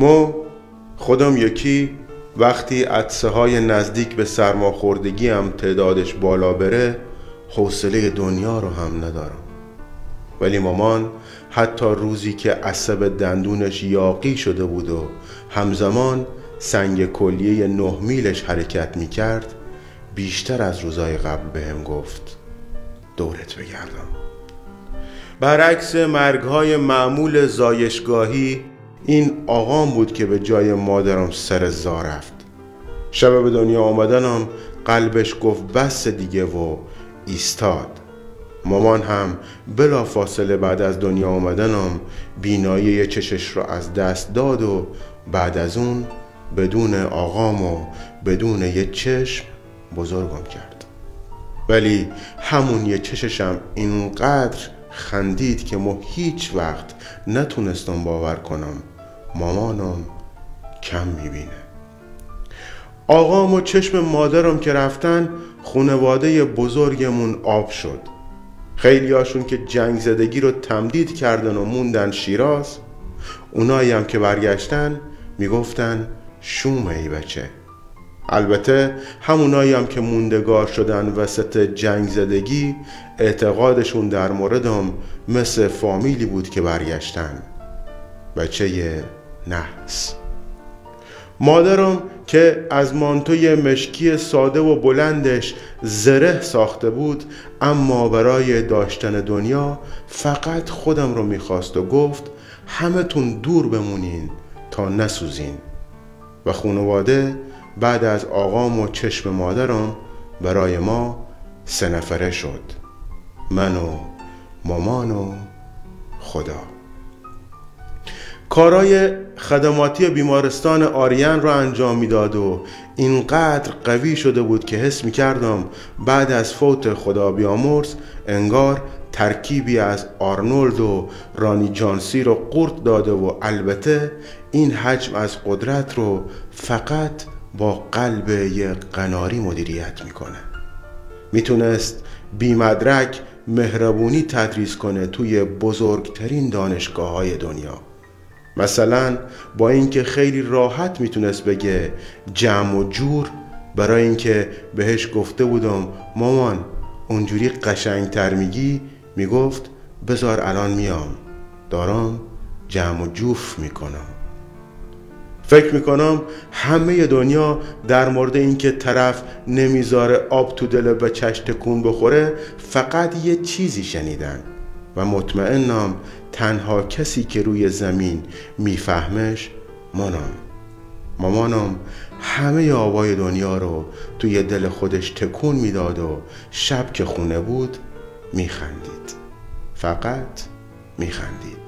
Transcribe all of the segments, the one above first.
مو خودم یکی وقتی عدسه های نزدیک به سرماخوردگی هم تعدادش بالا بره حوصله دنیا رو هم ندارم. ولی مامان حتی روزی که عصب دندونش یاقی شده بود و همزمان سنگ کلیه نه میلش حرکت می کرد بیشتر از روزای قبل بهم به گفت دورت بگردم. برعکس مرگهای معمول زایشگاهی این آقام بود که به جای مادرم سر زا رفت. شب به دنیا آمدنم قلبش گفت بس دیگه و ایستاد. مامان هم بلا فاصله بعد از دنیا آمدنم بینایی چشش را از دست داد و بعد از اون بدون آقام و بدون یه چشم بزرگم کرد. ولی همون یه چششم اینقدر خندید که ما هیچ وقت نتونستم باور کنم مامانم کم می‌بینه. آقام و چشم مادرم که رفتن خونواده بزرگمون آب شد. خیلی هاشون که جنگ زدگی رو تمدید کردن و موندن شیراز اونایی هم که برگشتن می‌گفتن شومه ای بچه. البته همونایی هم که موندگار شدن وسط جنگ زدگی اعتقادشون در موردم مثل فامیلی بود که برگشتن. بچه نحس. مادرم که از مانتوی مشکی ساده و بلندش زره ساخته بود اما برای داشتن دنیا فقط خودم رو می‌خواست و گفت همتون دور بمونین تا نسوزین. و خانواده بعد از آقام و چشم مادرم برای ما سه نفره شد. من و مامان و خدا. کارای خدماتی بیمارستان آریان را انجام می‌داد و اینقدر قوی شده بود که حس می کردم بعد از فوت خدا بیامرز انگار ترکیبی از آرنولد و رانی جانسی رو قرد داده و البته این حجم از قدرت رو فقط با قلب یک قناری مدیریت می‌کنه. می‌تونست بیمدرک مهربونی تدریس کنه توی بزرگترین دانشگاه های دنیا. مثلا با اینکه خیلی راحت می‌تونست بگه جمع و جور برای اینکه بهش گفته بودم مامان اونجوری قشنگتر میگی؟ می‌گفت بزار الان میام. دارم جمع و جوف می‌کنم. فکر می‌کنم همه دنیا در مورد اینکه طرف نمی‌ذاره آب تو دل به چشت تکون بخوره فقط یه چیزی شنیدن و مطمئنم تنها کسی که روی زمین میفهمش مانم مامانم همه آوای دنیا رو توی دل خودش تکون می‌داد و شب که خونه بود میخندید. فقط میخندید.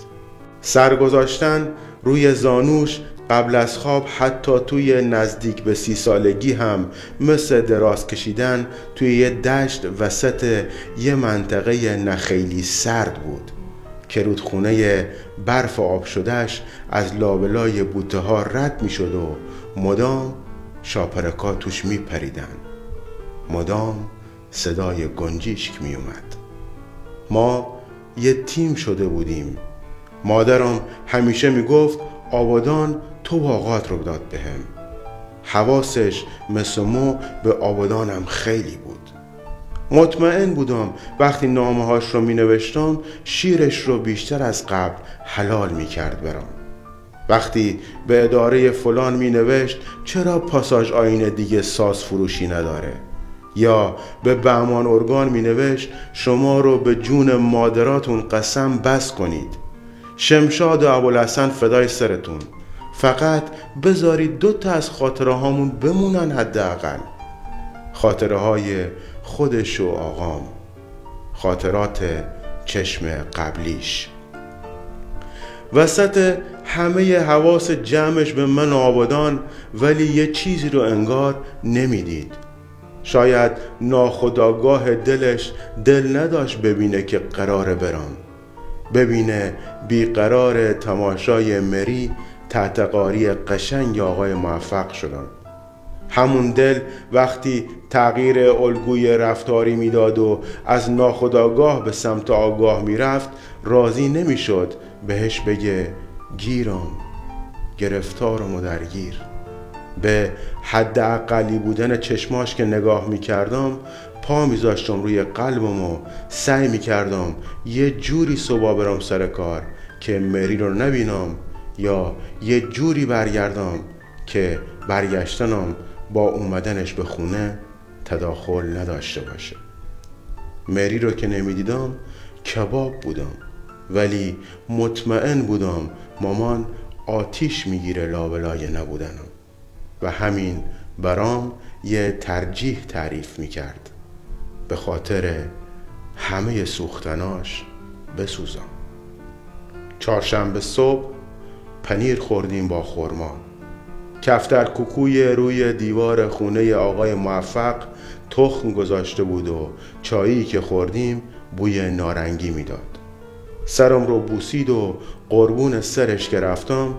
سرگذاشتن روی زانوش قبل از خواب حتی توی نزدیک به سی سالگی هم مثل دراز کشیدن توی یه دشت وسط یه منطقه نخیلی سرد بود. که رودخونه برف آب شدهش از لابلای بوته ها رد می شد و مدام شاپرکا توش می پریدن مدام صدای گنجیشک می اومد ما یه تیم شده بودیم. مادرم همیشه می گفت آبادان تو باقات رو داد بهم. حواسش مثل مو به آبادانم خیلی بود. مطمئن بودم وقتی نامه هاش رو می نوشتم شیرش رو بیشتر از قبل حلال می کرد برام. وقتی به اداره فلان می نوشت چرا پاساژ آینه دیگه ساز فروشی نداره؟ یا به بهمان ارگان می نوشت شما رو به جون مادراتون قسم بس کنید. شمشاد و ابوالحسن فدای سرتون. فقط بذارید دو تا از خاطره هامون بمونن حداقل. خاطره های خودش و آقام خاطرات چشم قبلیش. وسط همه حواس جمعش به من آبادان ولی یه چیزی رو انگار نمی‌دید. شاید ناخداگاه دلش دل نداشت ببینه که قرار برام ببینه بیقرار تماشای مری تحت قاری قشنگ آقای موفق شدن همون دل وقتی تغییر الگوی رفتاری می‌داد و از ناخداگاه به سمت آگاه می‌رفت راضی نمی‌شد بهش بگه گیرم گرفتارم و درگیر. به حد اقلی بودن چشماش که نگاه می کردم پا میذاشتم روی قلبم و سعی می کردم یه جوری صبح برم سر کار که مری رو نبینم یا یه جوری برگردم که برگشتنم. با اومدنش به خونه تداخل نداشته باشه. مری رو که نمی‌دیدم کباب بودم ولی مطمئن بودم مامان آتیش می‌گیره لابلای نبودنم و همین برام یه ترجیح تعریف می‌کرد. به خاطر همه سوختناش بسوزم. چهارشنبه صبح پنیر خوردیم با خورما کفتر کوکوی روی دیوار خونه آقای موفق تخم گذاشته بود و چایی که خوردیم بوی نارنگی می‌داد. سرم رو بوسید و قربون سرش که رفتم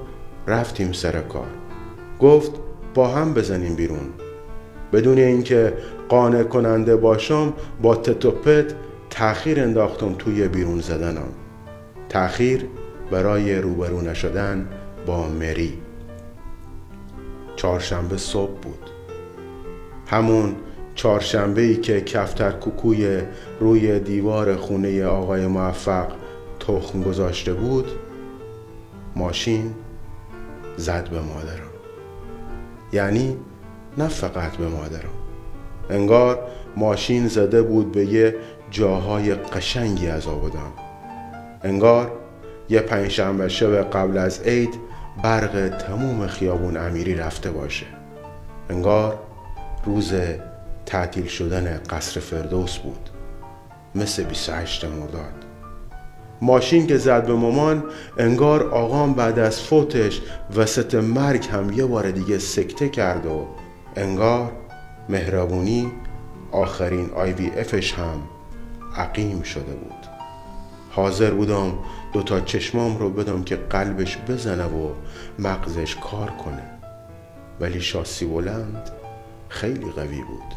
رفتیم سر کار. گفت با هم بزنیم بیرون. بدون اینکه قانع کننده باشم با تتوپت تأخیر انداختم توی بیرون زدنم. تأخیر برای روبرو نشدن با مری. چهارشنبه صبح بود. همون چهارشنبه ای که کفتر کوکوی روی دیوار خونه آقای موفق تخم گذاشته بود ماشین زد به مادرم یعنی نه فقط به مادرم انگار ماشین زده بود به یه جاهای قشنگی از آبادان انگار یه پنجشنبه شب قبل از عید برق تموم خیابون امیری رفته باشه. انگار روز تعطیل شدن قصر فردوس بود. مثل 28 مرداد. ماشین که زد به مامان انگار آقام بعد از فوتش وسط مرگ هم یه بار دیگه سکته کرد و انگار مهربونی آخرین آی وی افش هم عقیم شده بود. حاضر بودم دوتا چشمام رو بدم که قلبش بزنه و مغزش کار کنه. ولی شاسی بلند خیلی قوی بود.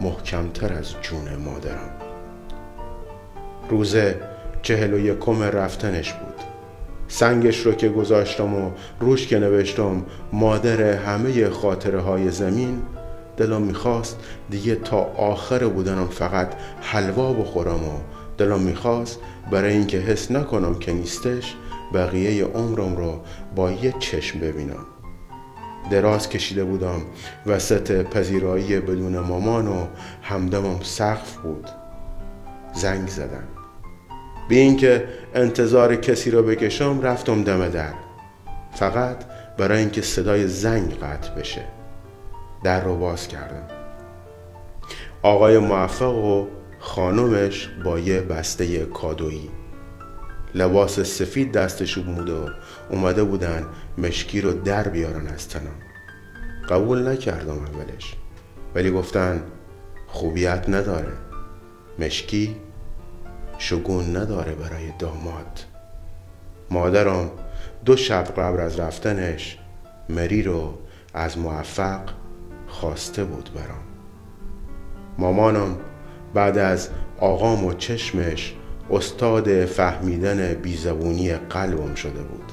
محکمتر از جون مادرم. روز چهل و یکم رفتنش بود. سنگش رو که گذاشتم و روش که نوشتم مادر همه خاطره های زمین دلم می‌خواست دیگه تا آخر بودنم فقط حلوا بخورم و دلم می‌خواست برای اینکه حس نکنم که نیستش بقیه عمرم رو با یه چشم ببینم. دراز کشیده بودم وسط پذیرایی بدون مامان و همدمم سقف بود. زنگ زدم به اینکه انتظار کسی را بکشم رفتم دم در. فقط برای اینکه صدای زنگ قطع بشه. در رو باز کردم. آقای موفق و خانمش با یه بسته کادویی. لباس سفید دستشون بود و اومده بودن مشکی رو در بیارن از تنم. قبول نکردم اولش. ولی گفتن خوبیت نداره. مشکی شگون نداره برای داماد. مادرم دو شب قبل از رفتنش مری رو از موفق خواسته بود برام. مامانم بعد از آقام و چشمش استاد فهمیدن بیزبونی قلبم شده بود.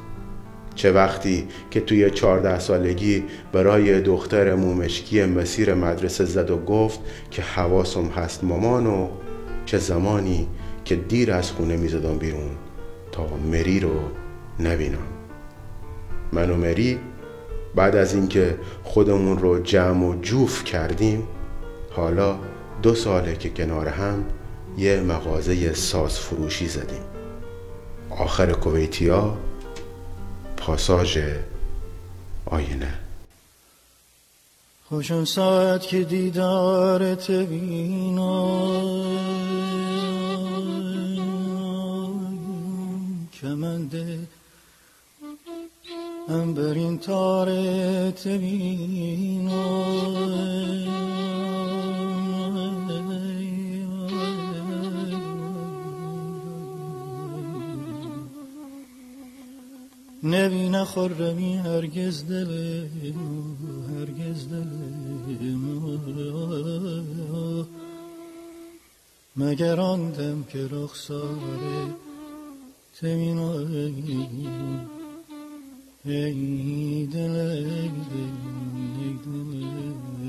چه وقتی که توی چهارده سالگی برای دختر مومشکی مسیر مدرسه زد و گفت که حواسم هست مامان و چه زمانی که دیر از خونه می‌زدم بیرون تا مری رو نبینم. من و مری بعد از اینکه خودمون رو جمع و جوف کردیم حالا دو ساله که کنار هم یه مغازه ساز فروشی زدیم. آخر کویتیا پاساژ آینه. خوشم ساعت که دیدارت بینم کمنده انبرین تارت بینم خرمی هرگز دل هرگز دل مگر آن دم که رخساره تمین ای دل ای دل ای دل.